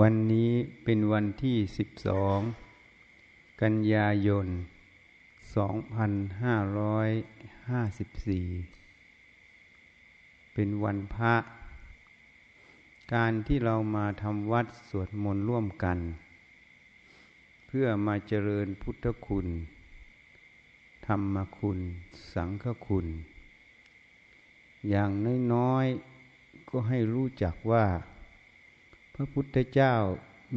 วันนี้เป็นวันที่ 12 กันยายน 2554 เป็นวันพระ การที่เรามาทำวัดสวดมนต์ร่วมกัน เพื่อมาเจริญพุทธคุณ ธรรมคุณ สังฆคุณ อย่างน้อยๆ ก็ให้รู้จักว่า พระพุทธเจ้า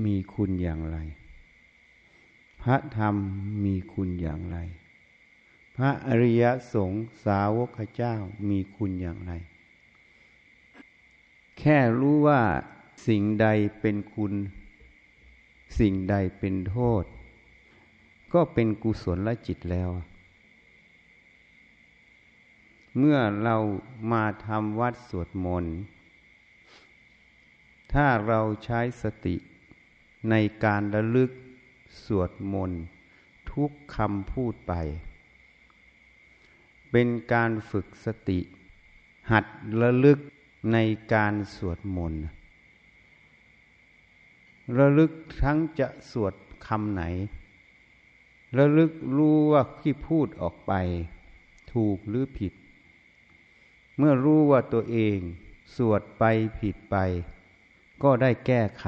มีคุณอย่างไร พระธรรมมีคุณอย่างไร พระอริยสงฆ์สาวกเจ้ามีคุณอย่างไร แค่รู้ว่าสิ่งใดเป็นคุณ สิ่งใดเป็นโทษ ก็เป็นกุศลจิตแล้ว เมื่อเรามาทำวัดสวดมนต์ ถ้าเราใช้สติในการระลึกสวดมนต์ทุกคำพูดไป เป็นการฝึกสติ หัดระลึกในการสวดมนต์ระลึกทั้งจะสวดคำไหน ระลึกรู้ว่าที่พูดออกไป ถูกหรือผิด เมื่อรู้ว่าตัวเอง สวดไปผิดไป ก็ได้แก้ไข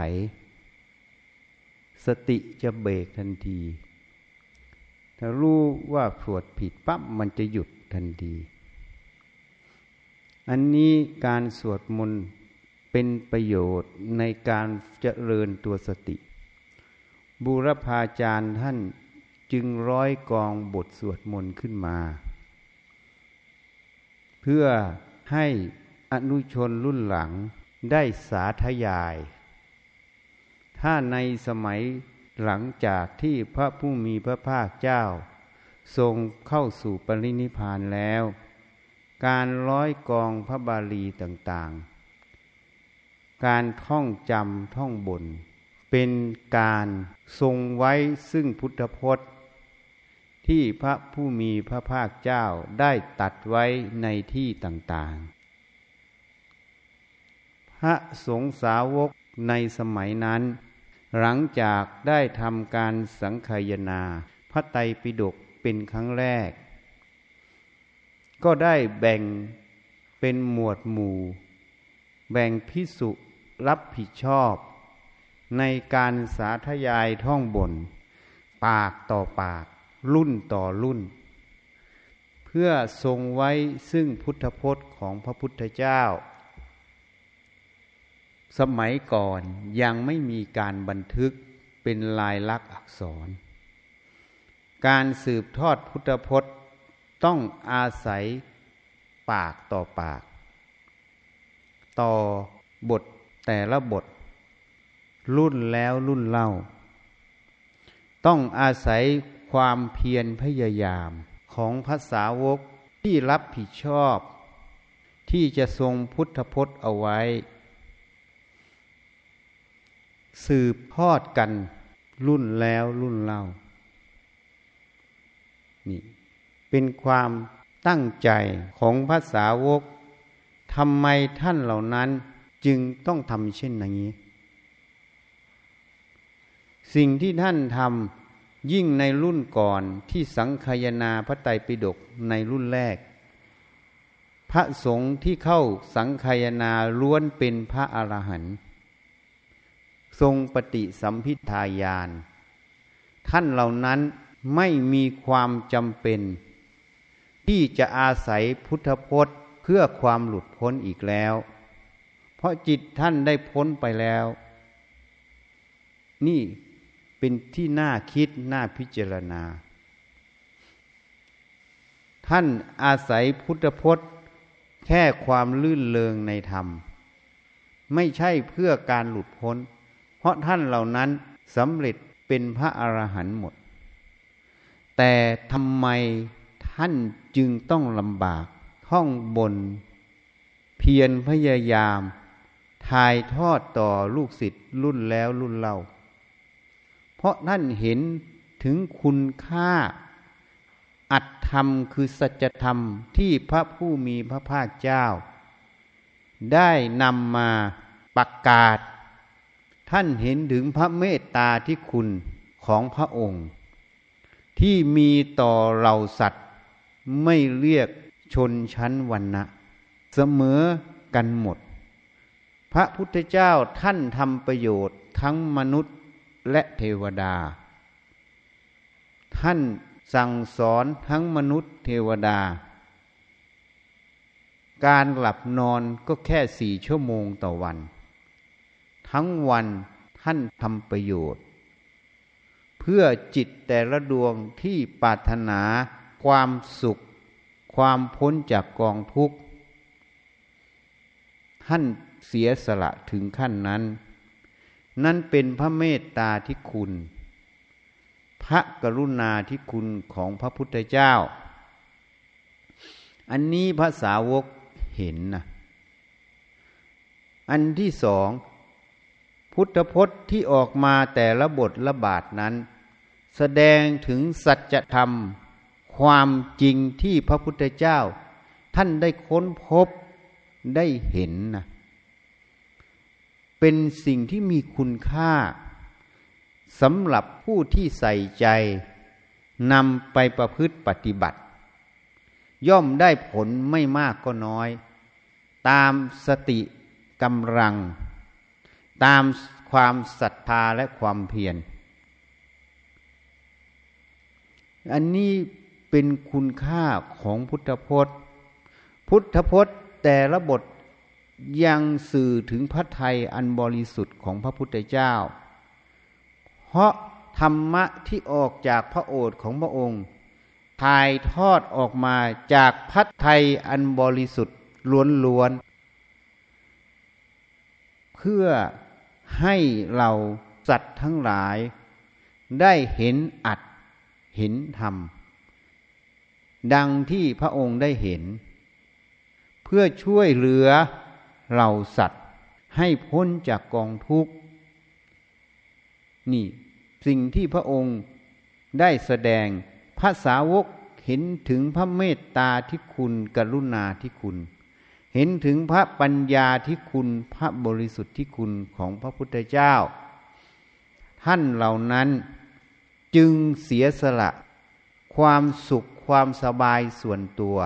สติจะเบรกทันที ถ้ารู้ว่าสวดผิดปั๊บมันจะหยุดทันที อันนี้การสวดมนต์เป็นประโยชน์ในการเจริญตัวสติ บูรพาจารย์ท่านจึงร้อยกองบทสวดมนต์ขึ้นมา เพื่อให้อนุชนรุ่นหลัง ได้สาธยาย ถ้าในสมัยหลังจากที่พระผู้มีพระภาคเจ้า ทรงเข้าสู่ปรินิพานแล้ว การร้อยกองพระบาลีต่างๆ การท่องจำท่องบน เป็นการทรงไว้ซึ่งพุทธพจน์ ที่พระผู้มีพระภาคเจ้าได้ตัดไว้ในที่ต่างๆ พระสงฆ์สาวกในสมัยนั้น หลังจากได้ทำการสังขยนาพระไตรปิฎกเป็นครั้งแรก ก็ได้แบ่งเป็นหมวดหมู่ แบ่งพิสุรับผิดชอบ ในการสาธยายท่องบน ปากต่อปากรุ่นต่อรุ่น เพื่อทรงไว้ซึ่งพุทธพจน์ของพระพุทธเจ้า สมัยก่อนยังไม่มีการบันทึกเป็นลายลักษณ์อักษร การสืบทอดพุทธพจน์ต้องอาศัยปากต่อปาก ต่อบทแต่ละบท รุ่นแล้วรุ่นเล่า ต้องอาศัยความเพียรพยายามของภาษาวกที่รับผิดชอบ ที่จะทรงพุทธพจน์เอาไว้ สืบทอดกันรุ่นแล้วรุ่นเล่า นี่ เป็นความตั้งใจของภาษาวกทำไมท่านเหล่านั้นจึงต้องทำเช่นนี้ สิ่งที่ท่านทำยิ่งในรุ่นก่อนที่สังคายนาพระไตรปิฎกในรุ่นแรก พระสงฆ์ที่เข้าสังคายนาล้วนเป็นพระอรหันต์ ทรงปฏิสัมพิทายาน ท่านเหล่านั้นไม่มีความจำเป็น ที่จะอาศัยพุทธพจน์เพื่อความหลุดพ้นอีกแล้ว เพราะจิตท่านได้พ้นไปแล้ว นี่เป็นที่น่าคิดน่าพิจารณา ท่านอาศัยพุทธพจน์ แค่ความลื่นเลงในธรรม ไม่ใช่เพื่อการหลุดพ้น ราะท่านเหล่านั้นสำเร็จเป็นพระอรหันต์หมด แต่ทำไมท่านจึงต้องลำบากท่องบน เพียรพยายามถ่ายทอดต่อลูกศิษย์รุ่นแล้วรุ่นเล่า เพราะท่านเห็นถึงคุณค่า อัตธรรมคือสัจธรรมที่พระผู้มีพระภาคเจ้า ได้นำมาประกาศ ท่านเห็นถึงพระเมตตาที่คุณของพระองค์ ที่มีต่อเราสัตว์ไม่เรียกชนชั้นวันนะเสมอกันหมด พระพุทธเจ้าท่านทำประโยชน์ทั้งมนุษย์และเทวดา ท่านสั่งสอนทั้งมนุษย์เทวดา การหลับนอนก็แค่สี่ชั่วโมงต่อวัน ทั้งวันท่านทำประโยชน์ เพื่อจิตแต่ละดวงที่ปรารถนาความสุข ความพ้นจากกองทุกข์ ท่านเสียสละถึงขั้นนั้น นั่นเป็นพระเมตตาที่คุณ พระกรุณาที่คุณของพระพุทธเจ้า อันนี้พระสาวกเห็นนะอันที่สอง พุทธพจน์ที่ออกมาแต่ละบทละบาทนั้น แสดงถึงสัจธรรม ความจริงที่พระพุทธเจ้า ท่านได้ค้นพบได้เห็นนะเป็นสิ่งที่มีคุณค่าสำหรับผู้ที่ใส่ใจนำไปประพฤติปฏิบัติ ย่อมได้ผลไม่มากก็น้อย ตามสติกำลัง ตามความศรัทธาและความเพียร อันนี้เป็นคุณค่าของพุทธพจน์ พุทธพจน์แต่ละบทยังสื่อถึงพระไทยอันบริสุทธิ์ของพระพุทธเจ้า เพราะธรรมะที่ออกจากพระโอษฐ์ของพระองค์ ถ่ายทอดออกมาจากพระไทยอันบริสุทธิ์ล้วนๆเพื่อ ให้เราสัตว์ทั้งหลาย ได้เห็นอัดเห็นธรรม ดังที่พระองค์ได้เห็น เพื่อช่วยเหลือเราสัตว์ให้พ้นจากกองทุกข์ นี่สิ่งที่พระองค์ได้แสดงพระสาวกเห็นถึงพระเมตตาที่คุณกรุณาที่คุณ เห็นถึงพระปัญญาที่คุณพระบริสุทธิ์ที่คุณของพระพุทธเจ้า ท่านเหล่านั้นจึงเสียสละ ความสุขความสบายส่วนตัว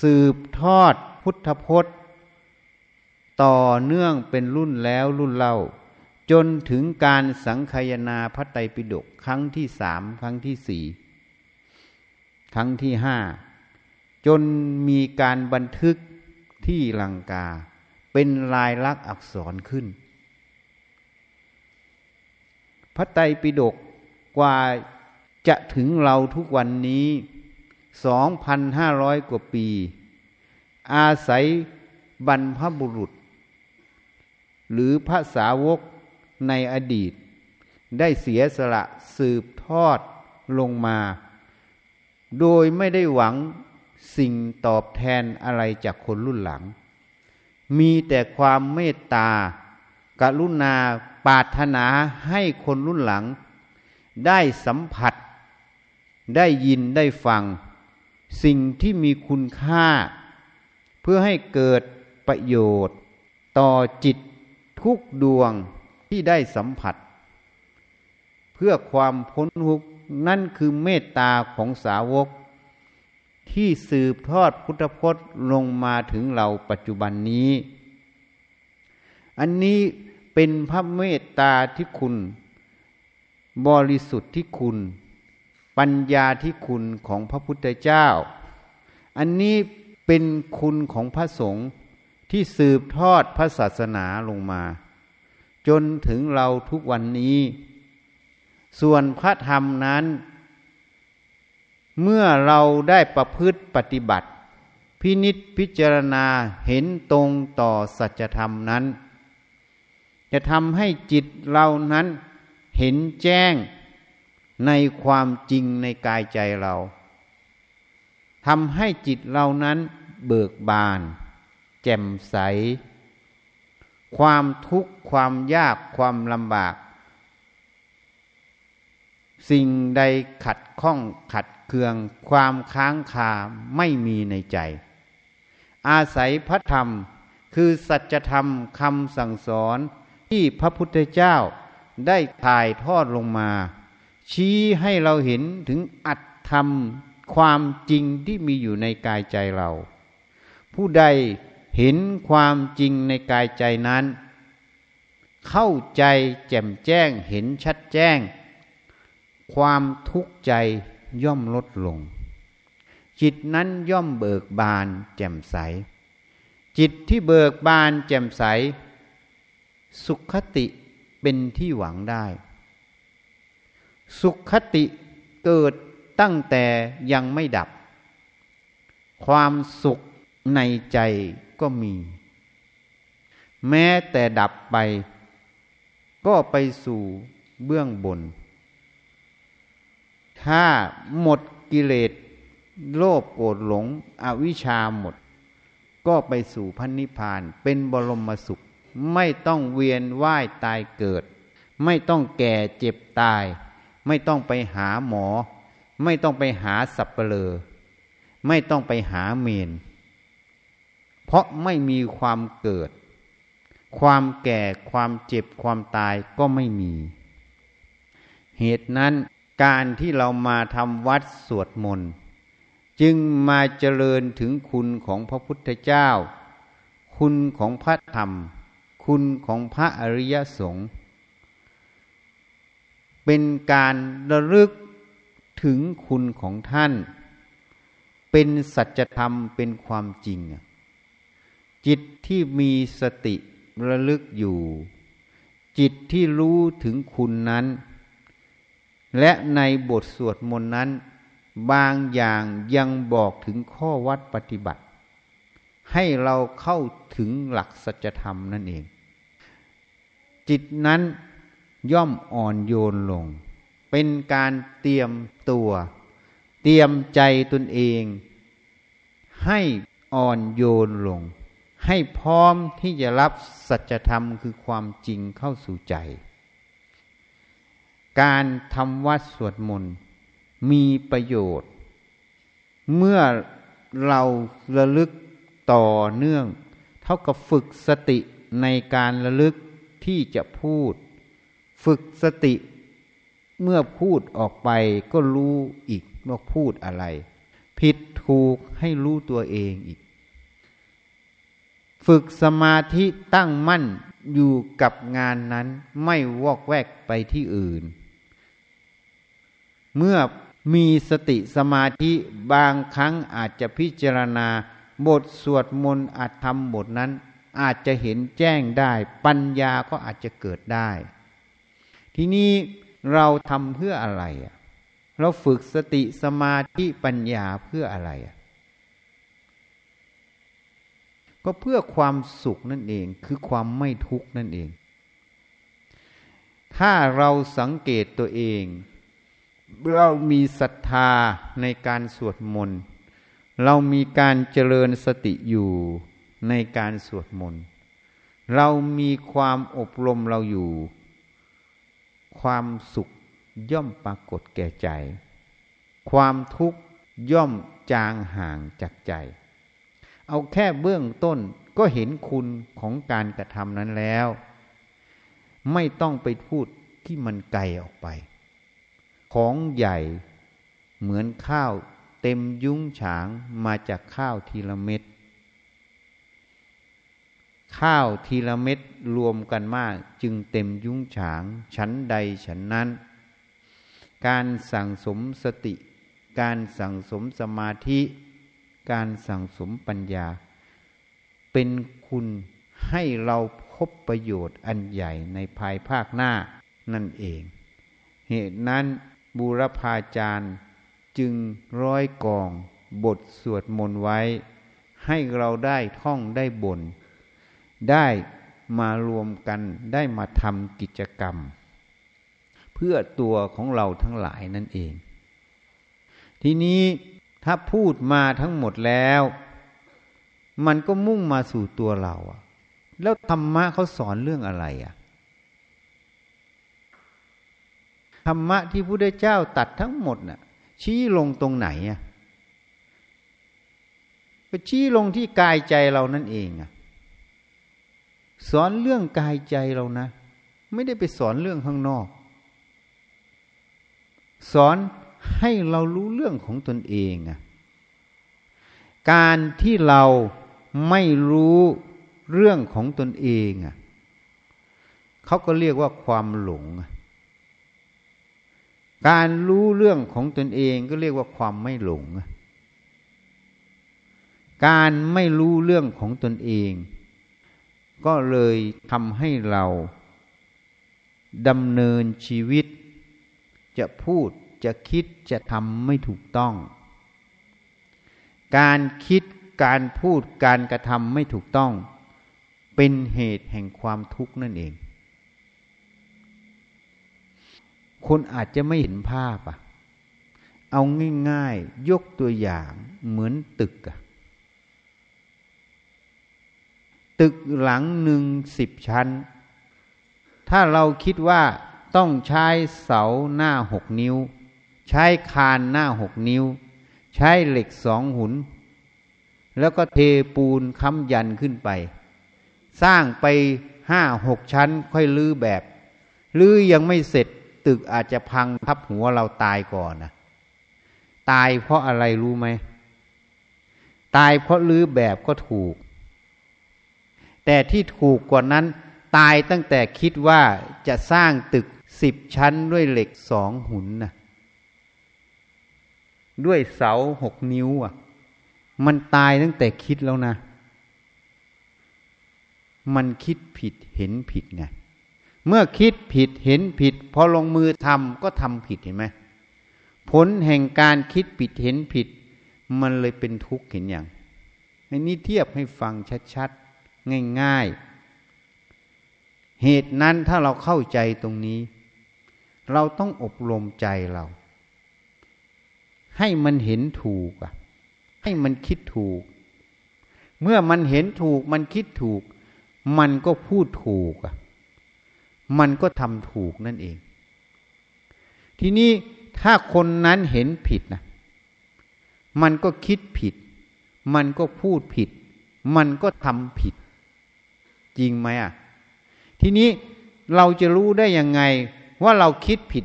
สืบทอดพุทธพจน์ ต่อเนื่องเป็นรุ่นแล้วรุ่นเล่า จนถึงการสังคายนาพระไตรปิฎกครั้งที่สามครั้งที่สี่ครั้งที่ห้า จนมีการบันทึกที่ลังกา เป็นลายลักษณ์อักษรขึ้น พระไตรปิฎกกว่าจะถึงเราทุกวันนี้สองพันห้าร้อยกว่าปี อาศัยบรรพบุรุษ หรือพระสาวกในอดีต ได้เสียสละสืบทอดลงมา โดยไม่ได้หวัง สิ่งตอบแทนอะไรจากคนรุ่นหลัง มีแต่ความเมตตา กรุณาปาถนาให้คนรุ่นหลัง ได้สัมผัส ได้ยินได้ฟัง สิ่งที่มีคุณค่า เพื่อให้เกิดประโยชน์ ต่อจิตทุกดวงที่ได้สัมผัส เพื่อความพ้นทุกข์นั่นคือเมตตาของสาวก ที่สืบทอดพุทธพจน์ลงมาถึงเราปัจจุบันนี้ อันนี้เป็นพระเมตตาที่คุณ บริสุทธิ์ที่คุณ ปัญญาที่คุณของพระพุทธเจ้า อันนี้เป็นคุณของพระสงฆ์ที่สืบทอดพระศาสนาลงมา จนถึงเราทุกวันนี้ ส่วนพระธรรมนั้น เมื่อเราได้ประพฤติปฏิบัติ พินิษพิจารณาเห็นตรงต่อสัจธรรมนั้น จะทำให้จิตเรานั้นเห็นแจ้งในความจริงในกายใจเราทำให้จิตเรานั้นเบิกบาน แจ่มใส ความทุกข์ความยากความลำบาก สิ่งใดขัดข้องขัด เคือง ความค้างคาไม่มีในใจ อาศัยพระธรรมคือสัจธรรมคำสั่งสอนที่พระพุทธเจ้าได้ถ่ายทอดลงมา ชี้ให้เราเห็นถึงอัตธรรมความจริงที่มีอยู่ในกายใจเรา ผู้ใดเห็นความจริงในกายใจนั้น เข้าใจแจ่มแจ้งเห็นชัดแจ้ง ความทุกข์ใจ ย่อมลดลง จิตนั้นย่อมเบิกบานแจ่มใส จิตที่เบิกบานแจ่มใส สุขติเป็นที่หวังได้ สุขติเกิดตั้งแต่ยังไม่ดับ ความสุขในใจก็มี แม้แต่ดับไป ก็ไปสู่เบื้องบน ถ้าหมดกิเลสโลภโกรธหลง อวิชชาหมด ก็ไปสู่พันนิพพาน เป็นบรมสุข ไม่ต้องเวียนว่ายตายเกิด ไม่ต้องแก่เจ็บตาย ไม่ต้องไปหาหมอ ไม่ต้องไปหาสับเปลอไม่ต้องไปหาเมน เพราะไม่มีความเกิด ความแก่ความเจ็บความตายก็ไม่มี เหตุนั้น การที่เรามาทำวัดสวดมนต์จึงมาเจริญถึงคุณของพระพุทธเจ้า คุณของพระธรรม คุณของพระอริยสงฆ์เป็นการระลึกถึงคุณของท่าน เป็นสัจธรรมเป็นความจริง จิตที่มีสติระลึกอยู่ จิตที่รู้ถึงคุณนั้น และในบทสวดมนต์นั้น บางอย่างยังบอกถึงข้อวัดปฏิบัติ ให้เราเข้าถึงหลักสัจธรรมนั่นเอง จิตนั้นย่อมอ่อนโยนลง เป็นการเตรียมตัว เตรียมใจตนเอง ให้อ่อนโยนลง ให้พร้อมที่จะรับสัจธรรมคือความจริงเข้าสู่ใจ การทำวัดสวดมนต์มีประโยชน์ เมื่อเราระลึกต่อเนื่อง เท่ากับฝึกสติในการระลึกที่จะพูด ฝึกสติเมื่อพูดออกไปก็รู้อีกว่าพูดอะไร ผิดถูกให้รู้ตัวเองอีก ฝึกสมาธิตั้งมั่นอยู่กับงานนั้นไม่วอกแวกไปที่อื่น เมื่อมีสติสมาธิบางครั้งอาจจะพิจารณา บทสวดมนต์อาจทำบทนั้น อาจจะเห็นแจ้งได้ ปัญญาก็อาจจะเกิดได้ ทีนี้เราทำเพื่ออะไร เราฝึกสติสมาธิปัญญาเพื่ออะไร ก็เพื่อความสุขนั่นเอง คือความไม่ทุกข์นั่นเอง ถ้าเราสังเกตตัวเอง เรามีศรัทธาในการสวดมนต์เรามีการเจริญสติอยู่ในการสวดมนต์เรามีความอบรมเราอยู่ ความสุขย่อมปรากฏแก่ใจ ความทุกข์ย่อมจางห่างจากใจ เอาแค่เบื้องต้นก็เห็นคุณของการกระทำนั้นแล้ว ไม่ต้องไปพูดที่มันไกลออกไป ของใหญ่ เหมือนข้าวเต็มยุ้งฉางมาจากข้าวทีละเม็ด ข้าวทีละเม็ดรวมกันมากจึงเต็มยุ้งฉางชั้นใดฉันนั้น การสั่งสมสติ การสั่งสมสมาธิ การสั่งสมปัญญา เป็นคุณให้เราพบประโยชน์อันใหญ่ในภายภาคหน้านั่นเอง เหตุนั้น บูรพาจารย์จึงร้อยกอง บทสวดมนต์ไว้ ให้เราได้ท่องได้บน ได้มารวมกันได้มาทำกิจกรรม เพื่อตัวของเราทั้งหลายนั่นเอง ทีนี้ถ้าพูดมาทั้งหมดแล้ว มันก็มุ่งมาสู่ตัวเราอะแล้วธรรมะเขาสอนเรื่องอะไรอะ ธรรมะที่พระพุทธเจ้าตัดทั้งหมดน่ะ ชี้ลงตรงไหนอะก็ชี้ลงที่กายใจเรานั่นเองอะสอนเรื่องกายใจเรานะ ไม่ได้ไปสอนเรื่องข้างนอก สอนให้เรารู้เรื่องของตนเองอะการที่เราไม่รู้เรื่องของตนเองอะเขาก็เรียกว่าความหลง การรู้เรื่องของตนเองก็เรียกว่าความไม่หลง การไม่รู้เรื่องของตนเอง ก็เลยทำให้เราดำเนินชีวิต จะพูดจะคิดจะทำไม่ถูกต้อง การคิดการพูดการกระทำไม่ถูกต้อง เป็นเหตุแห่งความทุกข์นั่นเอง คนอาจจะไม่เห็นภาพอะเอาง่ายๆ ยกตัวอย่างเหมือนตึกอะตึกหลังหนึ่งสิบชั้น ถ้าเราคิดว่าต้องใช้เสาหน้าหกนิ้ว ใช้คานหน้าหกนิ้ว ใช้เหล็กสองหุน แล้วก็เทปูนค้ำยันขึ้นไป สร้างไปห้าหกชั้นค่อยลื้อแบบ ลื้อยังไม่เสร็จ ตึกอาจจะพังทับหัวเราตายก่อนนะตายเพราะอะไรรู้ไหม ตายเพราะลื้อแบบก็ถูก แต่ที่ถูกกว่านั้น ตายตั้งแต่คิดว่าจะสร้างตึกสิบชั้นด้วยเหล็กสองหุนนะด้วยเสาหกนิ้วอะ มันตายตั้งแต่คิดแล้วนะ มันคิดผิดเห็นผิดไง เมื่อคิดผิดเห็นผิด พอลงมือทำก็ทำผิดเห็นไหมผลแห่งการคิดผิดเห็นผิด มันเลยเป็นทุกข์เห็นอย่างอันนี้เทียบให้ฟังชัดๆ ง่ายๆ เหตุนั้นถ้าเราเข้าใจตรงนี้ เราต้องอบรมใจเรา ให้มันเห็นถูกอะให้มันคิดถูก เมื่อมันเห็นถูกมันคิดถูก มันก็พูดถูกอะ มันก็ทำถูกนั่นเอง ทีนี้ถ้าคนนั้นเห็นผิดนะมันก็คิดผิด มันก็พูดผิด มันก็ทำผิด จริงไหมอะ ทีนี้เราจะรู้ได้ยังไงว่าเราคิดผิด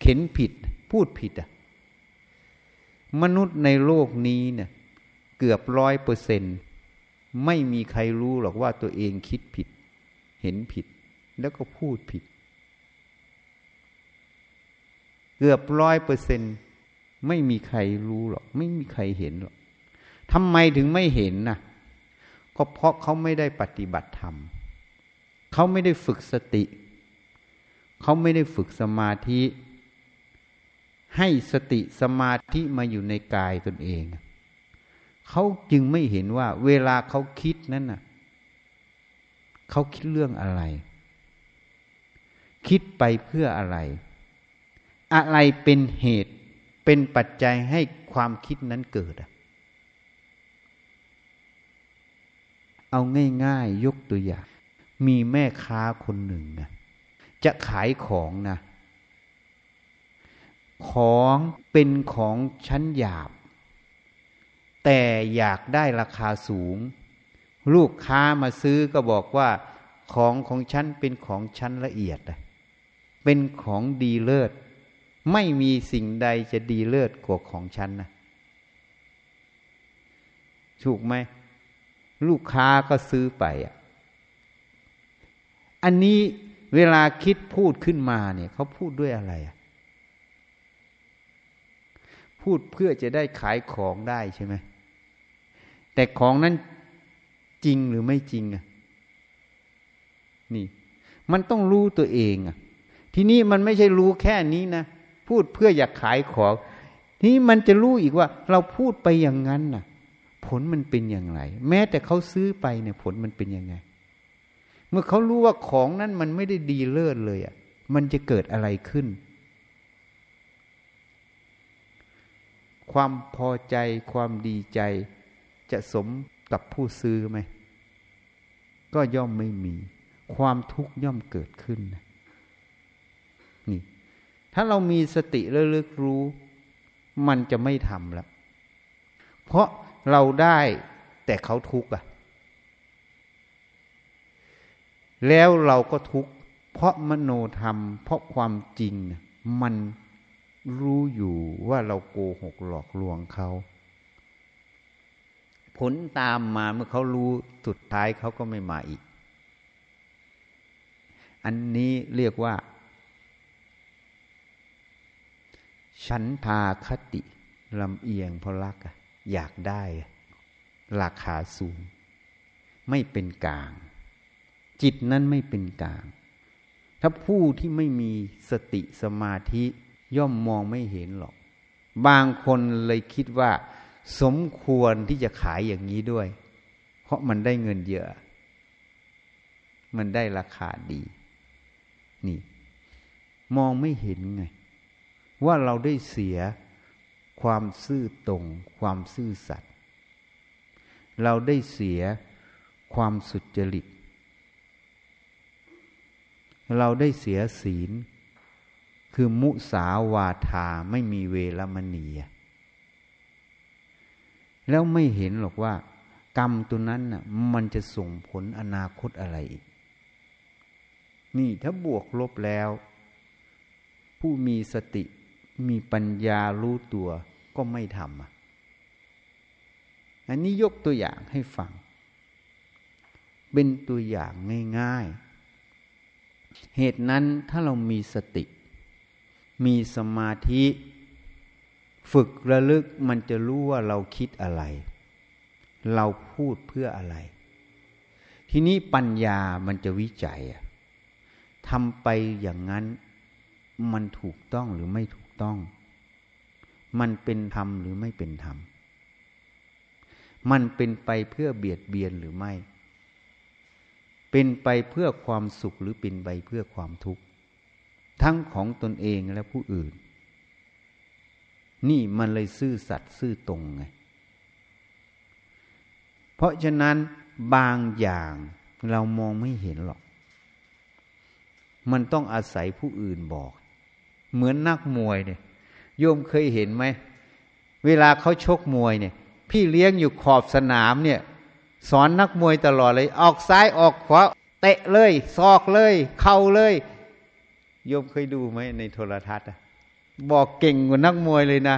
เข็นผิด พูดผิดอะ มนุษย์ในโลกนี้เนี่ย เกือบร้อยเปอร์เซนไม่มีใครรู้หรอกว่าตัวเองคิดผิด เห็นผิด แล้วก็พูดผิด เกือบร้อยเปอร์เซนไม่มีใครรู้หรอก ไม่มีใครเห็นหรอกทำไมถึงไม่เห็นนะ่ะ ก็เพราะเขาไม่ได้ปฏิบัติธรรมเขาไม่ได้ฝึกสติ เขาไม่ได้ฝึกสมาธิ ให้สติสมาธิมาอยู่ในกายตนเอง เขาจึงไม่เห็นว่า เวลาเขาคิดนั้นน่ะเขาคิดเรื่องอะไร คิดไปเพื่ออะไร อะไรเป็นเหตุเป็นปัจจัยให้ความคิดนั้นเกิด เอาง่ายๆ ยกตัวอย่าง มีแม่ค้าคนหนึ่งนะจะขายของนะ ของเป็นของชั้นหยาบ แต่อยากได้ราคาสูง ลูกค้ามาซื้อก็บอกว่า ของของฉันเป็นของชั้นละเอียดอะ เป็นของดีเลิศ ไม่มีสิ่งใดจะดีเลิศกว่าของฉันนะถูกไหม ลูกค้าก็ซื้อไปอะ อันนี้เวลาคิดพูดขึ้นมาเนี่ยเขาพูดด้วยอะไรอะพูดเพื่อจะได้ขายของได้ใช่ไหม แต่ของนั้นจริงหรือไม่จริงอะ นี่ มันต้องรู้ตัวเองอะ ทีนี้มันไม่ใช่รู้แค่นี้นะ พูดเพื่ออยากขายของ ทีนี้มันจะรู้อีกว่า เราพูดไปอย่างนั้นน่ะ ผลมันเป็นอย่างไร แม้แต่เขาซื้อไปเนี่ย ผลมันเป็นยังไง เมื่อเขารู้ว่าของนั้นมันไม่ได้ดีเลิศเลยอะ มันจะเกิดอะไรขึ้น ความพอใจความดีใจ จะสมกับผู้ซื้อไหมก็ย่อมไม่มี ความทุกข์ย่อมเกิดขึ้นนะ ถ้าเรามีสติระลึกรู้ มันจะไม่ทำแล้วเพราะเราได้แต่เขาทุกข์อะ แล้วเราก็ทุกข์เพราะมโนธรรม เพราะความจริงมันรู้อยู่ว่าเราโกหกหลอกลวงเขาผลตามมาเมื่อเขารู้สุดท้ายเขาก็ไม่มาอีก อันนี้เรียกว่า ฉันทาคติลำเอียงเพราะรักอยากได้ ราคาสูง ไม่เป็นกลาง จิตนั้นไม่เป็นกลาง ถ้าผู้ที่ไม่มีสติสมาธิย่อมมองไม่เห็นหรอก บางคนเลยคิดว่า สมควรที่จะขายอย่างนี้ด้วย เพราะมันได้เงินเยอะ มันได้ราคาดี นี่ มองไม่เห็นไง ว่าเราได้เสียความซื่อตรง ความซื่อสัตย์เราได้เสียความสุจริต เราได้เสียศีล คือมุสาวาทาไม่มีเวรมณีแล้วไม่เห็นหรอกว่า กรรมตัวนั้นน่ะมันจะส่งผลอนาคตอะไรอีก นี่ถ้าบวกลบแล้ว ผู้มีสติ มีปัญญารู้ตัวก็ไม่ทำอันนี้ยกตัวอย่างให้ฟัง เป็นตัวอย่างง่าย ๆ เหตุนั้นถ้าเรามีสติ มีสมาธิ ฝึกระลึกมันจะรู้ว่าเราคิดอะไร เราพูดเพื่ออะไร ทีนี้ปัญญามันจะวิจัยทำไปอย่างนั้นมันถูกต้องหรือไม่ถูก ต้อง มันเป็นธรรมหรือไม่เป็นธรรม มันเป็นไปเพื่อเบียดเบียนหรือไม่ เป็นไปเพื่อความสุขหรือเป็นไปเพื่อความทุกข์ ทั้งของตนเองและผู้อื่น นี่มันเลยซื่อสัตย์ซื่อตรงไง เพราะฉะนั้นบางอย่างเรามองไม่เห็นหรอก มันต้องอาศัยผู้อื่นบอก เหมือนนักมวยเนี่ยโยมเคยเห็นไหม เวลาเขาชกมวยเนี่ย พี่เลี้ยงอยู่ขอบสนามเนี่ย สอนนักมวยตลอดเลย ออกซ้ายออกขวาเตะเลยซอกเลย เข่าเลยโยมเคยดูไหมในโทรทัศน์บอกเก่งกว่านักมวยเลยนะ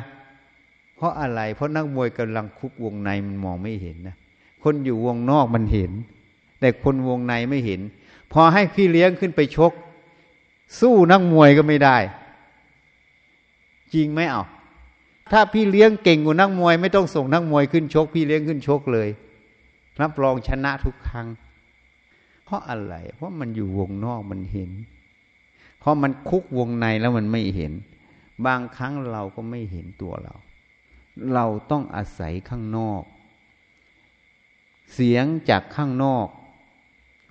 เพราะอะไร เพราะนักมวยกำลังคุกวงในมันมองไม่เห็นนะคนอยู่วงนอกมันเห็น แต่คนวงในไม่เห็น พอให้พี่เลี้ยงขึ้นไปชก สู้นักมวยก็ไม่ได้ จริงไหมเอาถ้าพี่เลี้ยงเก่งกว่านักมวย ไม่ต้องส่งนักมวยขึ้นชก พี่เลี้ยงขึ้นชกเลยรับรองชนะทุกครั้ง เพราะอะไร เพราะมันอยู่วงนอกมันเห็น เพราะมันคุกวงในแล้วมันไม่เห็น บางครั้งเราก็ไม่เห็นตัวเรา เราต้องอาศัยข้างนอก เสียงจากข้างนอก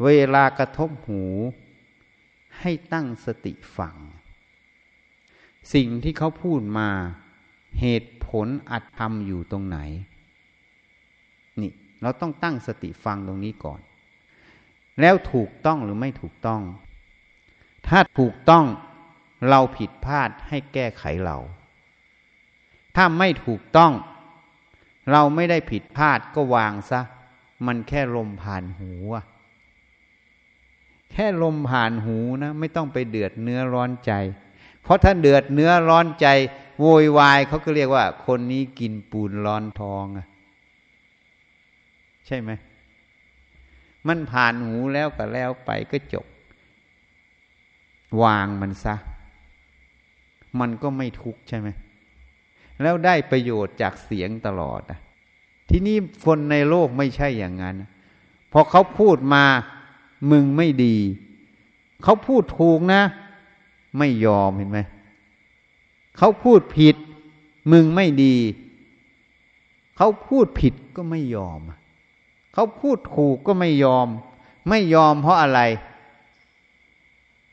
เวลากระทบหู ให้ตั้งสติฟัง สิ่งที่เขาพูดมาเหตุผลอัดทำอยู่ตรงไหน นี่ เราต้องตั้งสติฟังตรงนี้ก่อน แล้วถูกต้องหรือไม่ถูกต้อง ถ้าถูกต้องเราผิดพลาดให้แก้ไขเรา ถ้าไม่ถูกต้อง เราไม่ได้ผิดพลาดก็วางซะ มันแค่ลมผ่านหูแค่ลมผ่านหูนะ ไม่ต้องไปเดือดเนื้อร้อนใจ เพราะถ้าเดือดเนื้อร้อนใจโวยวายเขาก็เรียกว่า คนนี้กินปูนร้อนทองอะใช่ไหมมันผ่านหูแล้วก็แล้วไปก็จบ วางมันซะ มันก็ไม่ทุกข์ใช่ไหมแล้วได้ประโยชน์จากเสียงตลอดอะที่นี่คนในโลกไม่ใช่อย่างนั้นพอเขาพูดมามึงไม่ดี เขาพูดถูกนะ ไม่ยอมเห็นไหมเขาพูดผิด มึงไม่ดี เขาพูดผิดก็ไม่ยอม เขาพูดถูกก็ไม่ยอม ไม่ยอมเพราะอะไร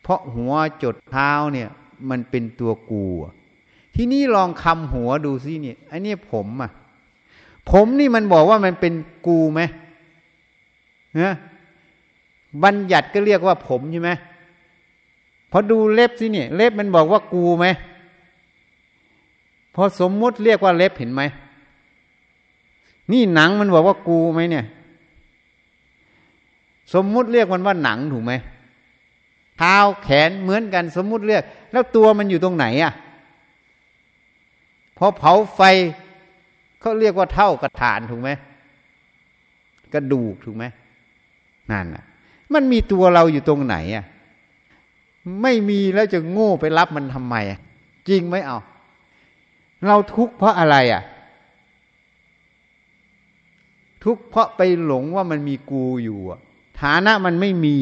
เพราะหัวจดเท้าเนี่ย มันเป็นตัวกูทีนี้ลองคำหัวดูสิเนี่ยอันนี้ผมอะ ผมนี่มันบอกว่ามันเป็นกูไหมนะบัญญัติก็เรียกว่าผมใช่ไหม พอดูเล็บสิเนี่ย เล็บมันบอกว่ากูไหมพอสมมุติเรียกว่าเล็บเห็นไหม นี่หนังมันบอกว่ากูไหมเนี่ย สมมุติเรียกมันว่าหนังถูกไหมเท้าแขนเหมือนกันสมมุติเรียก แล้วตัวมันอยู่ตรงไหนอะพอเผาไฟเขาเรียกว่าเท่ากระฐานถูกไหมกระดูกถูกไหมนั่นอะ มันมีตัวเราอยู่ตรงไหนอะ ไม่มีแล้วจะโง่ไปรับมันทำไมจริงไหมเอา เราทุกข์เพราะอะไรอะ ทุกข์เพราะไปหลงว่ามันมีกูอยู่ฐานะมันไม่มี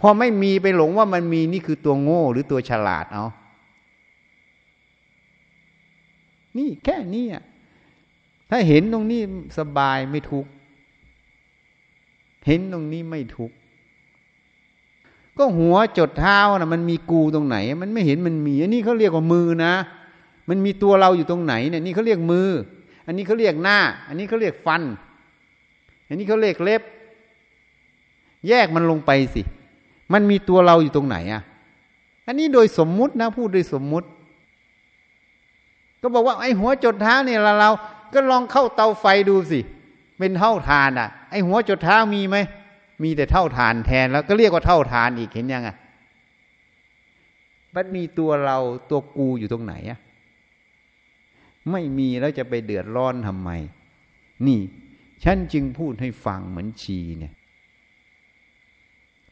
พอไม่มีไปหลงว่ามันมีนี่คือตัวโง่หรือตัวฉลาดเอานี่แค่นี้ถ้าเห็นตรงนี้สบายไม่ทุกข์เห็นตรงนี้ไม่ทุกข์ ก็หัวจดเท้านะมันมีกูตรงไหน มันไม่เห็นมันมีอันนี้เขาเรียกว่ามือนะ มันมีตัวเราอยู่ตรงไหนเนี่ยนี่เขาเรียกมือ อันนี้เขาเรียกหน้า อันนี้เขาเรียกฟัน อันนี้เขาเรียกเล็บ แยกมันลงไปสิ มันมีตัวเราอยู่ตรงไหนอะ อันนี้โดยสมมุตินะพูดโดยสมมุติ ก็บอกว่าไอ้หัวจดเท้าเนี่ยเราเราก็ลองเข้าเตาไฟดูสิ เป็นเท่าทานอะ ไอ้หัวจดเท้ามีไหม มีแต่เท่าฐานแทนแล้วก็เรียกว่าเท่าฐานอีกเห็นยังไงมันมีตัวเราตัวกูอยู่ตรงไหนอะไม่มีแล้วจะไปเดือดร้อนทำไม นี่ ฉันจึงพูดให้ฟังเหมือนชีเนี่ย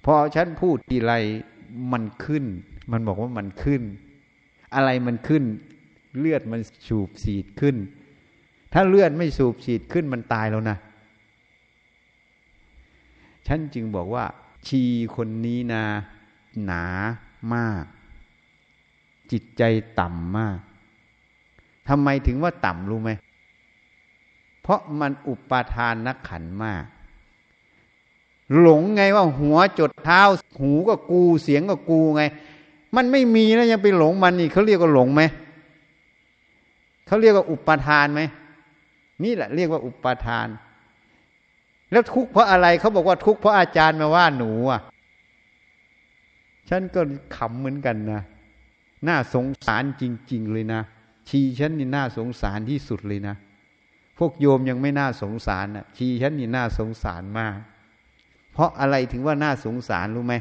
พอฉันพูดทีไรมันขึ้น มันบอกว่ามันขึ้น อะไรมันขึ้น เลือดมันสูบฉีดขึ้น ถ้าเลือดไม่สูบฉีดขึ้นมันตายแล้วนะ ฉันจึงบอกว่า ชีคนนี้นะหนามาก จิตใจต่ำมากทำไมถึงว่าต่ำรู้ไหม เพราะมันอุปาทานนักขันมาก หลงไงว่าหัวจดเท้า หูก็กูเสียงก็กูไง มันไม่มีแล้วยังไปหลงมันนี่เขาเรียกว่าหลงไหมเขาเรียกว่าอุปาทานไหมนี่แหละเรียกว่าอุปาทาน แล้วทุกข์เพราะอะไรเขาบอกว่าทุกข์เพราะอาจารย์มาว่าหนูอะฉันก็ขำเหมือนกันนะน่าสงสารจริง ๆ เลยนะชีฉันนี่น่าสงสารที่สุดเลยนะพวกโยมยังไม่น่าสงสารนะ่ะ ชีฉันนี่น่าสงสารมาก เพราะอะไรถึงว่าน่าสงสารรู้ไหม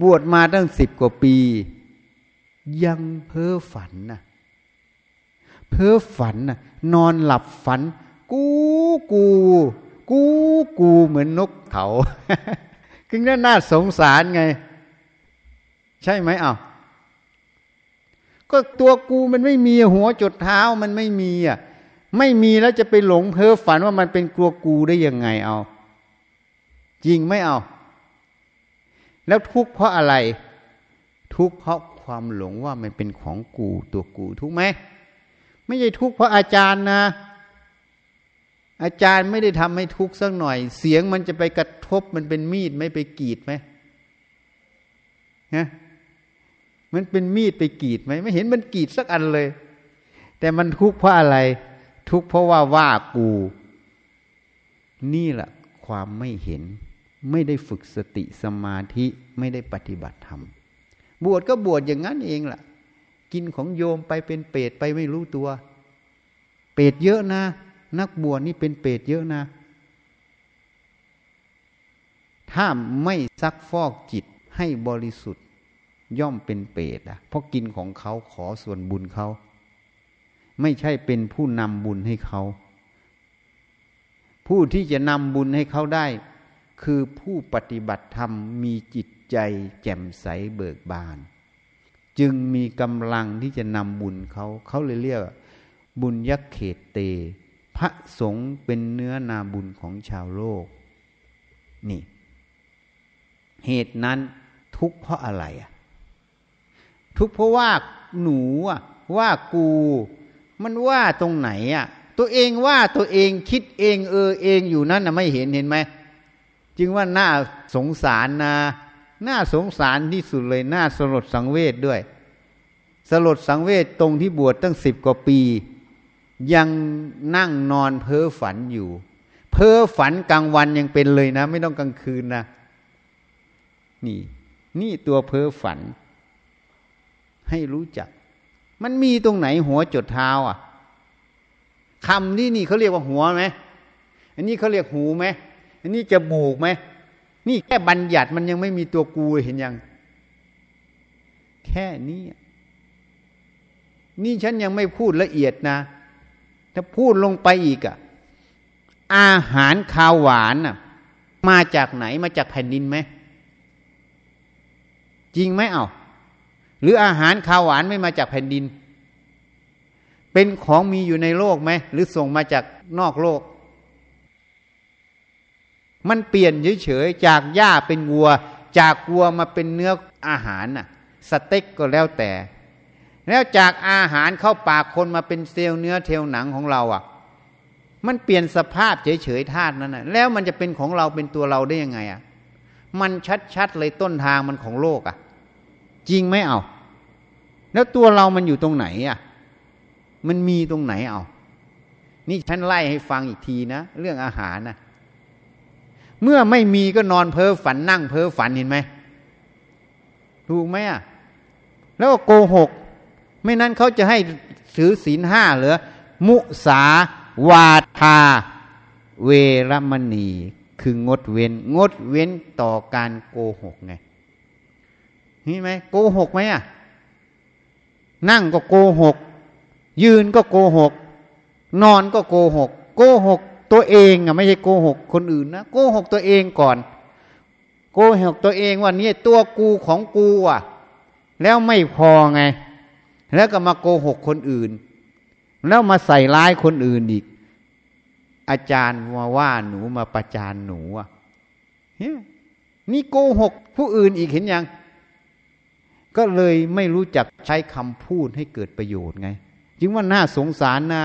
บวชมาตั้งสิบกว่าปี ยังเพ้อฝันนะเพ้อฝันนะนอนหลับฝัน กูกู กูกูเหมือนนกเขาคือน่าน่าสงสารไง ใช่ไหมเอ้าก็ตัวกูมันไม่มีหัวจดเท้ามันไม่มีอะไม่มีแล้วจะไปหลงเพ้อฝันว่ามันเป็นกลัวกูได้ยังไงเอา จริงไม่เอา แล้วทุกข์เพราะอะไร ทุกข์เพราะความหลงว่ามันเป็นของกูตัวกูทุกไหมไม่ใช่ทุกข์เพราะอาจารย์นะ อาจารย์ไม่ได้ทำให้ทุกข์สักหน่อย เสียงมันจะไปกระทบมันเป็นมีดไม่ไปกีดไหมฮะมันเป็นมีดไปกีดไหมไม่เห็นมันกีดสักอันเลย แต่มันทุกข์เพราะอะไร ทุกข์เพราะว่าว่ากู นี่แหละความไม่เห็น ไม่ได้ฝึกสติสมาธิไม่ได้ปฏิบัติธรรมบวชก็บวชอย่างนั้นเองล่ะ กินของโยมไปเป็นเปรตไปไม่รู้ตัว เปรตเยอะนะ นักบวชนี่เป็นเปรตเยอะนะ ถ้าไม่ซักฟอกจิตให้บริสุทธิ์ย่อมเป็นเปรตอะ เพราะกินของเขาขอส่วนบุญเขา ไม่ใช่เป็นผู้นำบุญให้เขา ผู้ที่จะนำบุญให้เขาได้ คือผู้ปฏิบัติธรรมมีจิตใจแจ่มใสเบิกบาน จึงมีกำลังที่จะนำบุญเขา เขาเลยเรียกบุญยักเขตเต พระสงฆ์เป็นเนื้อนาบุญของชาวโลก นี่ เหตุนั้นทุกเพราะอะไรอะ ทุกเพราะว่าหนูอะว่ากู มันว่าตรงไหนอะ ตัวเองว่าตัวเองคิดเองเออเองอยู่นั่นนะไม่เห็นเห็นไหมจึงว่าน่าสงสารนะน่าสงสารที่สุดเลยน่าสลดสังเวชดด้วย สลดสังเวชตรงที่บวชตั้งสิบกว่าปี ยังนั่งนอนเพ้อฝันอยู่ เพ้อฝันกลางวันยังเป็นเลยนะ ไม่ต้องกลางคืนนะนี่ นี่ตัวเพ้อฝัน ให้รู้จัก มันมีตรงไหนหัวจดเท้าอะคำที่นี่เขาเรียกว่าหัวไหมอันนี้เขาเรียกหูไหมอันนี้จมูกไหมนี่แค่บัญญัติมันยังไม่มีตัวกูเห็นยัง แค่นี้นี่ฉันยังไม่พูดละเอียดนะ ถ้าพูดลงไปอีกอะอาหารคาวหวานน่ะมาจากไหนมาจากแผ่นดินไหมจริงไหมเอาหรืออาหารคาวหวานไม่มาจากแผ่นดิน เป็นของมีอยู่ในโลกไหมหรือส่งมาจากนอกโลก มันเปลี่ยนเฉยๆจากหญ้าเป็นวัว จากวัวมาเป็นเนื้ออาหารน่ะ สเต็กก็แล้วแต่ แล้วจากอาหารเข้าปากคนมาเป็นเซลล์เนื้อเทลหนังของเราอะ มันเปลี่ยนสภาพเฉยๆธาตุนั้นน่ะแล้วมันจะเป็นของเราเป็นตัวเราได้ยังไงอะ มันชัดๆเลยต้นทางมันของโลกอะ จริงไหมเอา แล้วตัวเรามันอยู่ตรงไหนอะ มันมีตรงไหนเอา นี่ฉันไล่ให้ฟังอีกทีนะ เรื่องอาหารนะเมื่อไม่มีก็นอนเพ้อฝันนั่งเพ้อฝันเห็นไหมถูกไหมอะ แล้วก็โกหก ไม่นั้นเขาจะให้ถือศีลห้าเหรือ มุสาวาทา เวรมณี คืองดเว้น งดเว้นต่อการโกหกไงนี่ไหมโกหกไหมอะ นั่งก็โกหก ยืนก็โกหก นอนก็โกหก โกหกตัวเองอะไม่ใช่โกหกคนอื่นนะโกหกตัวเองก่อน โกหกตัวเองว่านี่ตัวกูของกูอะ แล้วไม่พอไง แล้วก็มาโกหกคนอื่น แล้วมาใส่ร้ายคนอื่นอีก อาจารย์มาว่าหนูมาประจานหนูอะนี่โกหกผู้อื่นอีกเห็นยัง ก็เลยไม่รู้จักใช้คำพูดให้เกิดประโยชน์ไง จึงว่าน่าสงสารนะ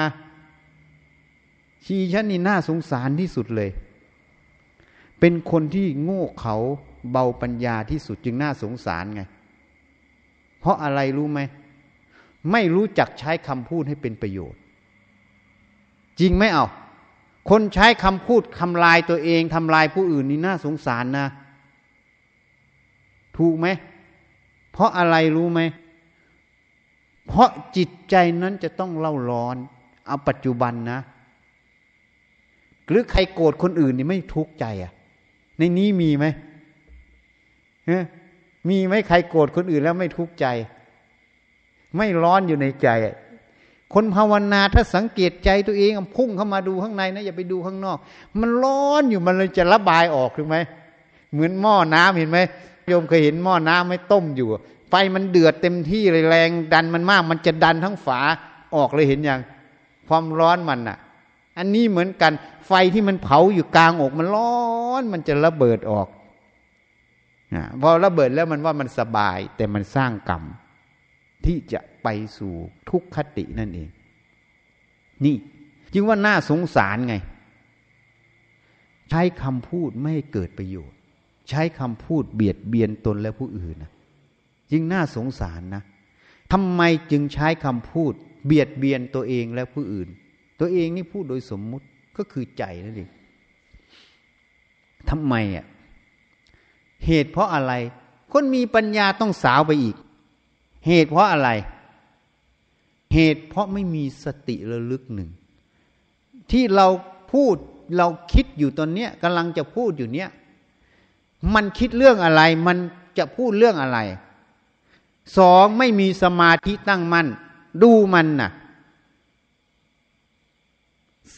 ชีฉันนี่น่าสงสารที่สุดเลย เป็นคนที่โง่เขาเบาปัญญาที่สุดจึงน่าสงสารไง เพราะอะไรรู้ไหม ไม่รู้จักใช้คำพูดให้เป็นประโยชน์ จริงไหมเอาคนใช้คำพูดทำลายตัวเองทำลายผู้อื่นนี่น่าสงสารนะ ถูกไหม เพราะอะไรรู้ไหม เพราะจิตใจนั้นจะต้องเล่าร้อน เอาปัจจุบันนะ หรือใครโกรธคนอื่นนี่ไม่ทุกข์ใจอะ ในนี้มีไหมมีไหมใครโกรธคนอื่นแล้วไม่ทุกข์ใจ ไม่ร้อนอยู่ในใจ คนภาวนาถ้าสังเกตใจตัวเองพุ่งเข้ามาดูข้างในนะอย่าไปดูข้างนอก มันร้อนอยู่มันเลยจะระบายออกถูกไหมเหมือนหม้อน้ำเห็นไหมโยมเคยเห็นหม้อน้ำไม่ต้มอยู่ ไฟมันเดือดเต็มที่เลยแรงดันมันมาก มันจะดันทั้งฝาออกเลยเห็นอย่างความร้อนมันอะ อันนี้เหมือนกัน ไฟที่มันเผาอยู่กลางอกมันร้อนมันจะระเบิดออกพอระเบิดแล้วมันว่ามันสบายแต่มันสร้างกรรม ที่จะไปสู่ทุกขตินั่นเอง นี่จึงว่าน่าสงสารไง ใช้คำพูดไม่เกิดประโยชน์ ใช้คำพูดเบียดเบียนตนและผู้อื่นนะจึงน่าสงสารนะทำไมจึงใช้คำพูด เบียดเบียนตัวเองและผู้อื่น ตัวเองนี่พูดโดยสมมุติก็คือใจนั่นเองทำไมอะเหตุเพราะอะไร คนมีปัญญาต้องสาวไปอีก เหตุเพราะอะไร เหตุเพราะไม่มีสติระลึกหนึ่ง ที่เราพูดเราคิดอยู่ตอนเนี้ยกำลังจะพูดอยู่เนี้ยมันคิดเรื่องอะไร มันจะพูดเรื่องอะไรสองไม่มีสมาธิตั้งมั่นดูมันน่ะ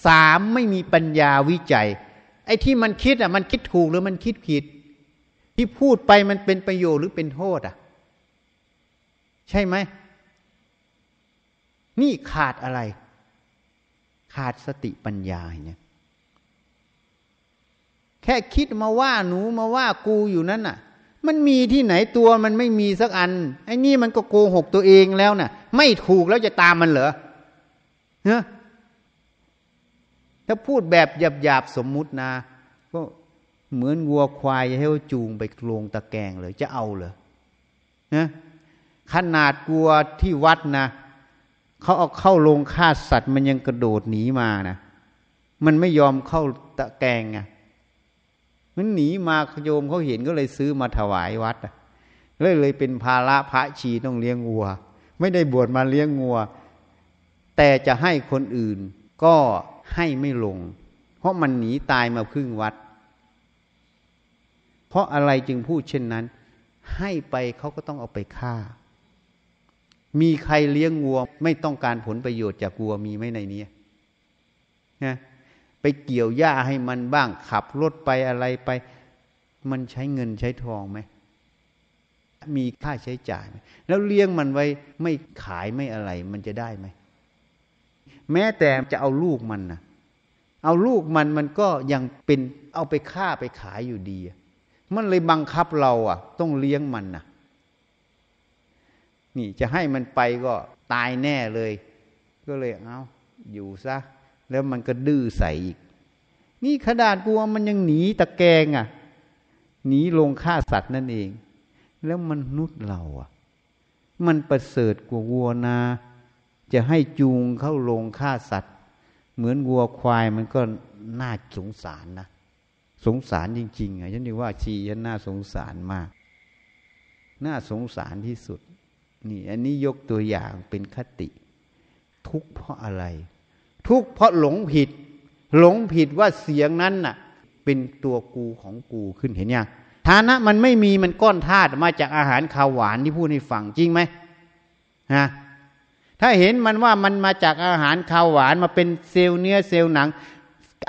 สามไม่มีปัญญาวิจัย ไอ้ที่มันคิดอะ มันคิดถูกหรือมันคิดผิด ที่พูดไปมันเป็นประโยชน์หรือเป็นโทษอะ ใช่ไหม นี่ขาดอะไร ขาดสติปัญญาเนี่ยแค่คิดมาว่าหนูมาว่ากูอยู่นั่นน่ะ มันมีที่ไหนตัวมันไม่มีสักอัน ไอ้นี่มันก็โกหกตัวเองแล้วน่ะ ไม่ถูกแล้วจะตามมันเหรอเฮ้ถ้าพูดแบบหยาบๆสมมุตินะ ก็เหมือนวัวควายให้เขาจูงไปโรงตะแกงเลย จะเอาเลยนะ ขนาดวัวที่วัดนะเขาเอาเข้าโรงฆ่าสัตว์มันยังกระโดดหนีมานะมันไม่ยอมเข้าตะแกงไงมันหนีมาโยมเขาเห็นก็เลยซื้อมาถวายวัดเลยเลยเป็นภาระพระชีต้องเลี้ยงวัว ไม่ได้บวชมาเลี้ยงวัว แต่จะให้คนอื่นก็ให้ไม่ลง เพราะมันหนีตายมาพึ่งวัด เพราะอะไรจึงพูดเช่นนั้น ให้ไปเขาก็ต้องเอาไปฆ่า มีใครเลี้ยงวัว ไม่ต้องการผลประโยชน์จากวัวมีไหมในนี้นะไปเกี่ยวหญ้าให้มันบ้างขับรถไปอะไรไป มันใช้เงินใช้ทองไหมมีค่าใช้จ่ายไหมแล้วเลี้ยงมันไว้ไม่ขายไม่อะไร มันจะได้ไหมแม้แต่จะเอาลูกมันนะเอาลูกมันมันก็ยังเป็นเอาไปฆ่าไปขายอยู่ดี มันเลยบังคับเราอะ ต้องเลี้ยงมันนะ นี่จะให้มันไปก็ตายแน่เลย ก็เลยเอาอยู่ซะ แล้วมันก็ดื้อใส่อีก นี่ขนาดกลัวมันยังหนีตะแกงอะ หนีลงฆ่าสัตว์นั่นเอง แล้วมันนุษย์เราอะ มันประเสริฐกว่าวัวนา จะให้จูงเข้าลงฆ่าสัตว์ เหมือนวัวควายมันก็น่าสงสารนะสงสารจริง ๆอะฉันนึกว่าชีฉันน่าสงสารมาก น่าสงสารที่สุด นี่อันนี้ยกตัวอย่างเป็นคติ ทุกเพราะอะไร ทุกเพราะหลงผิด หลงผิดว่าเสียงนั้นน่ะ เป็นตัวกูของกูขึ้นเห็นยังฐานะมันไม่มีมันก้อนธาตุมาจากอาหารข้าวหวานที่พูดให้ฟังจริงไหมฮะถ้าเห็นมันว่ามันมาจากอาหารข้าวหวานมาเป็นเซลล์เนื้อเซลล์หนัง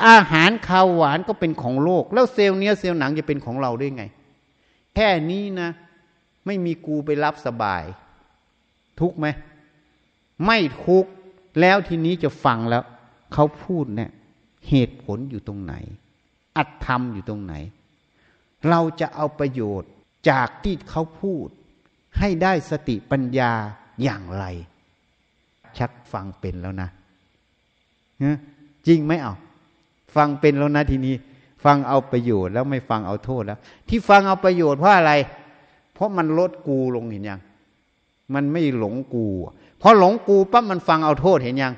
อาหารข้าวหวานก็เป็นของโลก แล้วเซลล์เนื้อเซลล์หนังจะเป็นของเราได้ไง แค่นี้นะ ไม่มีกูไปรับสบาย ทุกไหมไม่ทุกแล้วทีนี้จะฟังแล้ว เขาพูดเนี่ย เหตุผลอยู่ตรงไหน อัตธรรมอยู่ตรงไหน เราจะเอาประโยชน์จากที่เขาพูด ให้ได้สติปัญญาอย่างไร ชักฟังเป็นแล้วนะจริงไหมเอาฟังเป็นแล้วนะทีนี้ ฟังเอาประโยชน์แล้วไม่ฟังเอาโทษแล้ว ที่ฟังเอาประโยชน์เพราะอะไร เพราะมันลดกูลงเห็นยัง มันไม่หลงกูพอหลงกูปั๊บมันฟังเอาโทษเห็นยัง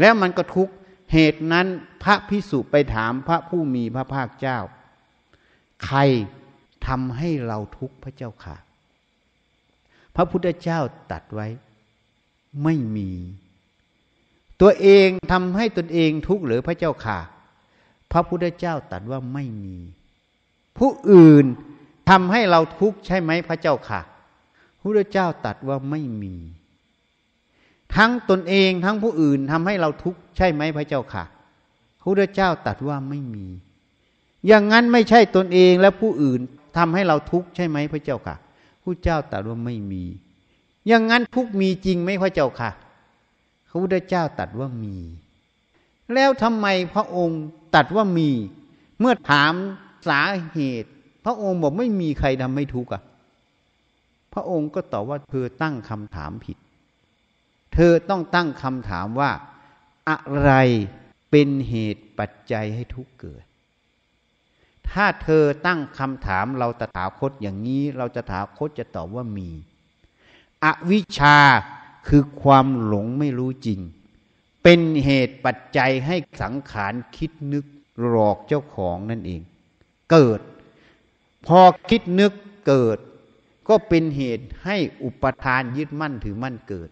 แล้วมันก็ทุกเหตุนั้นพระพิสุไปถามพระผู้มีพระภาคเจ้า ใครทำให้เราทุกข์พระเจ้าค่ะ พระพุทธเจ้าตัดไว้ ไม่มี ตัวเองทำให้ตนเองทุกข์หรือพระเจ้าค่ะ พระพุทธเจ้าตัดว่าไม่มี ผู้อื่นทำให้เราทุกข์ใช่ไหมพระเจ้าค่ะ พระพุทธเจ้าตัดว่าไม่มี ทั้งตนเองทั้งผู้อื่นทำให้เราทุกข์ใช่ไหมพระเจ้าค่ะพระพุทธเจ้าตัดว่าไม่มี อย่างนั้นไม่ใช่ตนเองและผู้อื่นทำให้เราทุกข์ใช่ไหมพระเจ้าค่ะพระเจ้าตัดว่าไม่มี อย่างนั้นทุกมีจริงไหมพระเจ้าค่ะพระพุทธเจ้าตัดว่ามี แล้วทำไมพระองค์ตัดว่ามี เมื่อถามสาเหตุ พระองค์บอกไม่มีใครทำให้ทุกข์อะ พระองค์ก็ตอบว่าเธอตั้งคำถามผิด เธอต้องตั้งคำถามว่า อะไรเป็นเหตุปัจจัยให้ทุกเกิด ถ้าเธอตั้งคำถามเราตถาคตอย่างนี้ เราจะถาคตจะตอบว่ามี อวิชชาคือความหลงไม่รู้จริง เป็นเหตุปัจจัยให้สังขารคิดนึกหลอกเจ้าของนั่นเอง เกิด พอคิดนึกเกิด ก็เป็นเหตุให้อุปทานยึดมั่นถือมั่นเกิด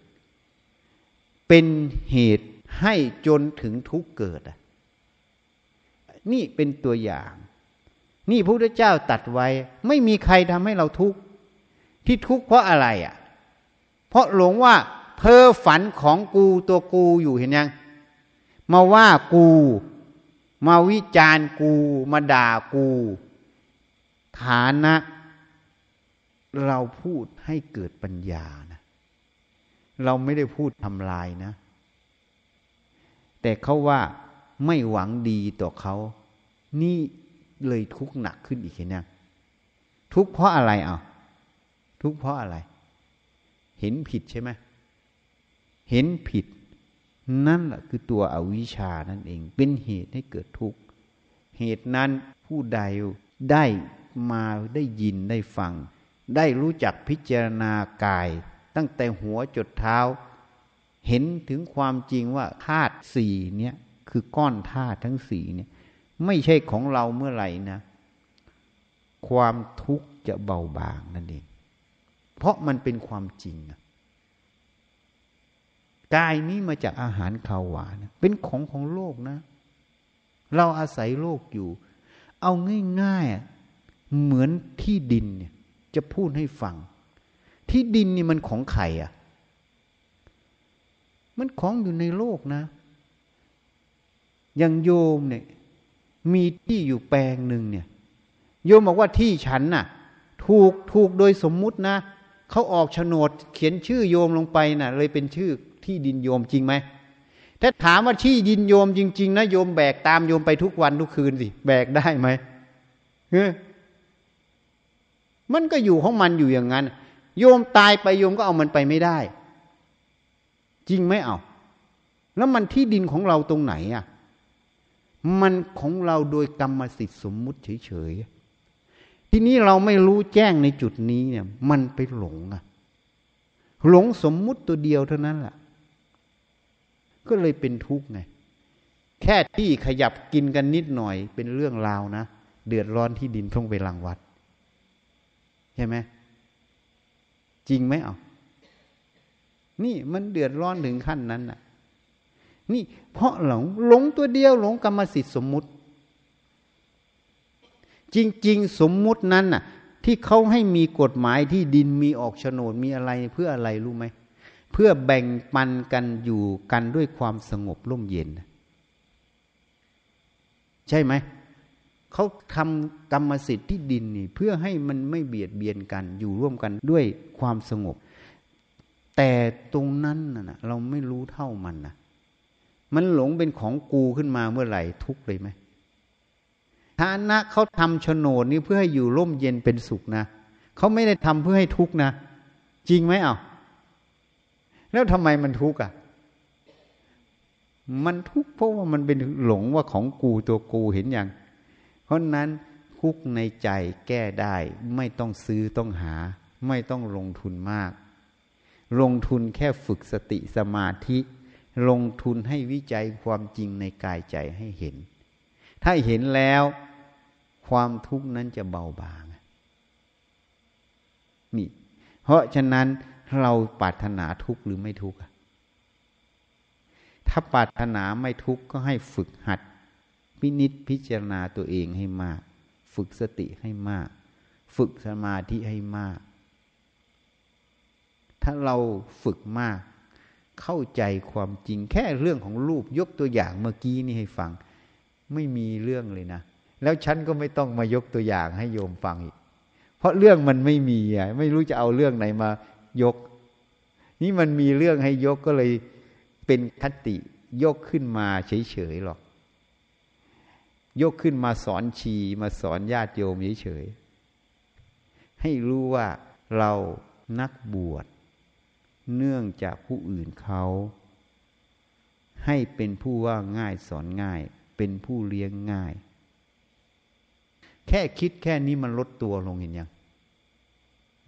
เป็นเหตุให้จนถึงทุกเกิดอะนี่เป็นตัวอย่าง นี่พระพุทธเจ้าตัดไว้ ไม่มีใครทำให้เราทุกข์ที่ทุกข์เพราะอะไรอะ เพราะหลงว่าเพ้อฝันของกูตัวกูอยู่เห็นยัง มาว่ากู มาวิจารณ์กู มาด่ากู ฐานะ เราพูดให้เกิดปัญญานะเราไม่ได้พูดทำลายนะ แต่เขาว่าไม่หวังดีต่อเขา นี่เลยทุกข์หนักขึ้นอีกเห็นยังทุกข์เพราะอะไรเอาทุกข์เพราะอะไร เห็นผิดใช่ไหมเห็นผิด นั่นแหละคือตัวอวิชานั่นเอง เป็นเหตุให้เกิดทุกข์เหตุนั้นผู้ใดได้มาได้ยินได้ฟัง ได้รู้จักพิจารณากาย ตั้งแต่หัวจดเท้า เห็นถึงความจริงว่าธาตุสี่เนี่ยคือก้อนธาตุทั้งสี่เนี่ยไม่ใช่ของเราเมื่อไหร่นะ ความทุกข์จะเบาบางนั่นเองเพราะมันเป็นความจริงกายนี้มาจากอาหารข้าวหวานเป็นของของโลกนะ เราอาศัยโลกอยู่ เอาง่ายๆ เหมือนที่ดินเนี่ย จะพูดให้ฟัง ที่ดินนี่มันของใครอะ มันของอยู่ในโลกนะ อย่างโยมเนี่ย มีที่อยู่แปลงหนึ่งเนี่ย โยมบอกว่าที่ฉันน่ะ ถูกถูกโดยสมมุตินะเขาออกโฉนด เขียนชื่อโยมลงไปนะ่ะ เลยเป็นชื่อที่ดินโยมจริงไหมถ้าถามว่าที่ดินโยมจริง ๆ นะ โยมแบกตามโยมไปทุกวันทุกคืนสิ แบกได้ไหมเฮ้ มันก็อยู่ของมันอยู่อย่างนั้น โยมตายไปโยมก็เอามันไปไม่ได้ จริงไหมเอา แล้วมันที่ดินของเราตรงไหนอะ มันของเราโดยกรรมสิทธิ์สมมุติเฉยๆ ทีนี้เราไม่รู้แจ้งในจุดนี้เนี่ย มันไปหลงอะ หลงสมมุติตัวเดียวเท่านั้นแหละก็เลยเป็นทุกข์ไง แค่ที่ขยับกินกันนิดหน่อยเป็นเรื่องราวนะ เดือดร้อนที่ดินต้องไปรังวัด ใช่ไหมจริงไหมเอานี่มันเดือดร้อนถึงขั้นนั้นน่ะ นี่เพราะหลงหลงตัวเดียวหลงกรรมสิทธิ์สมมุติ จริง ๆ สมมุตินั้นน่ะ ที่เขาให้มีกฎหมายที่ดินมีออกโฉนดมีอะไรเพื่ออะไรรู้ไหมเพื่อแบ่งปันกันอยู่กันด้วยความสงบร่มเย็น ใช่ไหม เขาทำกรรมสิทธิ์ที่ดินนี่เพื่อให้มันไม่เบียดเบียนกัน อยู่ร่วมกันด้วยความสงบ แต่ตรงนั้นน่ะเราไม่รู้เท่ามันนะมันหลงเป็นของกูขึ้นมาเมื่อไหร่ทุกเลยไหมฐานะเขาทำโฉนดนี้เพื่อให้อยู่ร่มเย็นเป็นสุขนะเขาไม่ได้ทำเพื่อให้ทุกนะ จริงไหมเอาแล้วทำไมมันทุกข์อะ มันทุกข์เพราะว่ามันเป็นหลงว่าของกูตัวกูเห็นอย่าง เพราะนั้นทุกในใจแก้ได้ ไม่ต้องซื้อต้องหา ไม่ต้องลงทุนมาก ลงทุนแค่ฝึกสติสมาธิ ลงทุนให้วิจัยความจริงในกายใจให้เห็น ถ้าเห็นแล้ว ความทุกข์นั้นจะเบาบางนี่เพราะฉะนั้นเราปรารถนาทุกข์หรือไม่ทุกข์ถ้าปรารถนาไม่ทุกข์ก็ให้ฝึกหัด พินิษพิจารณาตัวเองให้มาก ฝึกสติให้มาก ฝึกสมาธิให้มาก ถ้าเราฝึกมาก เข้าใจความจริงแค่เรื่องของรูปยกตัวอย่างเมื่อกี้นี่ให้ฟัง ไม่มีเรื่องเลยนะ แล้วฉันก็ไม่ต้องมายกตัวอย่างให้โยมฟังอีก เพราะเรื่องมันไม่มีอะไม่รู้จะเอาเรื่องไหนมายก นี่มันมีเรื่องให้ยกก็เลยเป็นคติยกขึ้นมาเฉยๆหรอก ยกขึ้นมาสอนชีมาสอนญาติโยมเฉยๆให้รู้ว่าเรานักบวช เนื่องจากผู้อื่นเขา ให้เป็นผู้ว่าง่ายสอนง่าย เป็นผู้เลี้ยงง่าย แค่คิดแค่นี้มันลดตัวลงเห็นยัง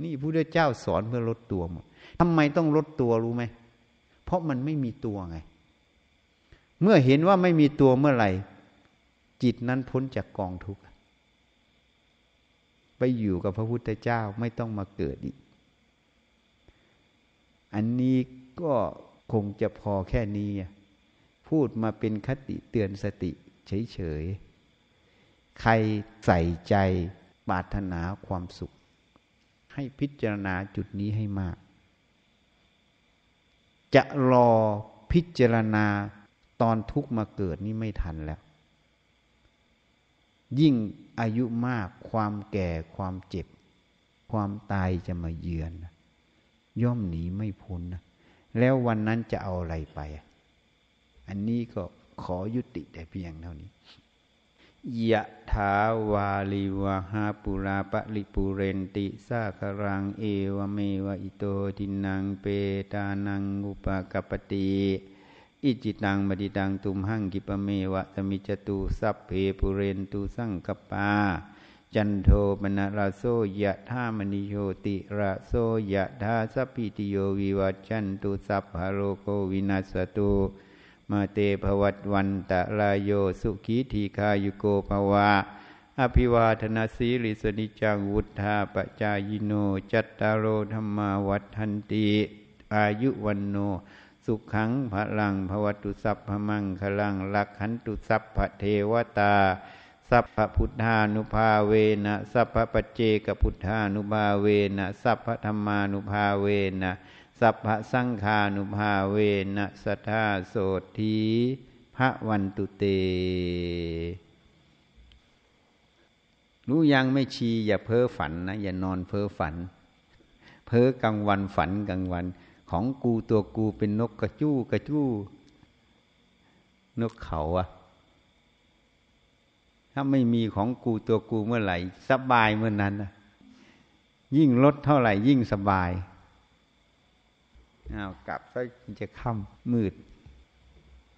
นี่พระเจ้าสอนเพื่อลดตัวหมดทำไมต้องลดตัวรู้ไหมเพราะมันไม่มีตัวไง เมื่อเห็นว่าไม่มีตัวเมื่อไหร่ จิตนั้นพ้นจากกองทุกข์ไปอยู่กับพระพุทธเจ้าไม่ต้องมาเกิดอีก อันนี้ก็คงจะพอแค่นี้ พูดมาเป็นคติเตือนสติเฉยๆ ใครใส่ใจปรารถนาความสุข ให้พิจารณาจุดนี้ให้มาก จะรอพิจารณาตอนทุกมาเกิดนี่ไม่ทันแล้ว ยิ่งอายุมากความแก่ความเจ็บ ความตายจะมาเยือน ย่อมหนีไม่พ้นนะแล้ววันนั้นจะเอาอะไรไป อันนี้ก็ขอยุติแต่เพียงเท่านี้ยะถาวาลิวะหาปุราปะลิปุเรนติสาครังเอวเมวะอิโตทินังเปตานังอุปกปติ อิจฉิตัง ปัตถิตังตุมหัง ขิปปะเมวะ สะมิชฌะตุสัพเพปูเรนตุสังกัปปา จันโทปัณณะระโส ยะถา มะณิโชติระโส ยะถาสัพพีติโยวิวัชชันตุสัพพะโรโค วินัสสะตุมาเต ภะวัตวันตะราโยสุขีทีฆายุโก ภะวะ อะภิวาทะนะสีลิสสะ นิจจังวุฑฒาปะจายิโน จัตตาโรธรรมาวัฏทันติ อายุวันโน สุขังพลังภวตุสัพพมังคลังลักขันตุสัพพเทวตา สัพพพุทธานุภาเวนะสัพพปเจกพุทธานุภาเวนะสัพพธรรมานุภาเวนะสัพพสังฆานุภาเวนะสัทธาโสธีพระวันตุเต รู้ยังไม่ชีอย่าเพ้อฝันนะอย่านอนเพ้อฝัน เพ้อกลางวันฝันกลางวัน ของกูตัวกูเป็นนกกระจู้กระจู้นกเขาอะถ้าไม่มีของกูตัวกูเมื่อไหร่ สบายเมื่อนั้นนะยิ่งลดเท่าไหร่ยิ่งสบายเอากลับซะจะค่ำมืด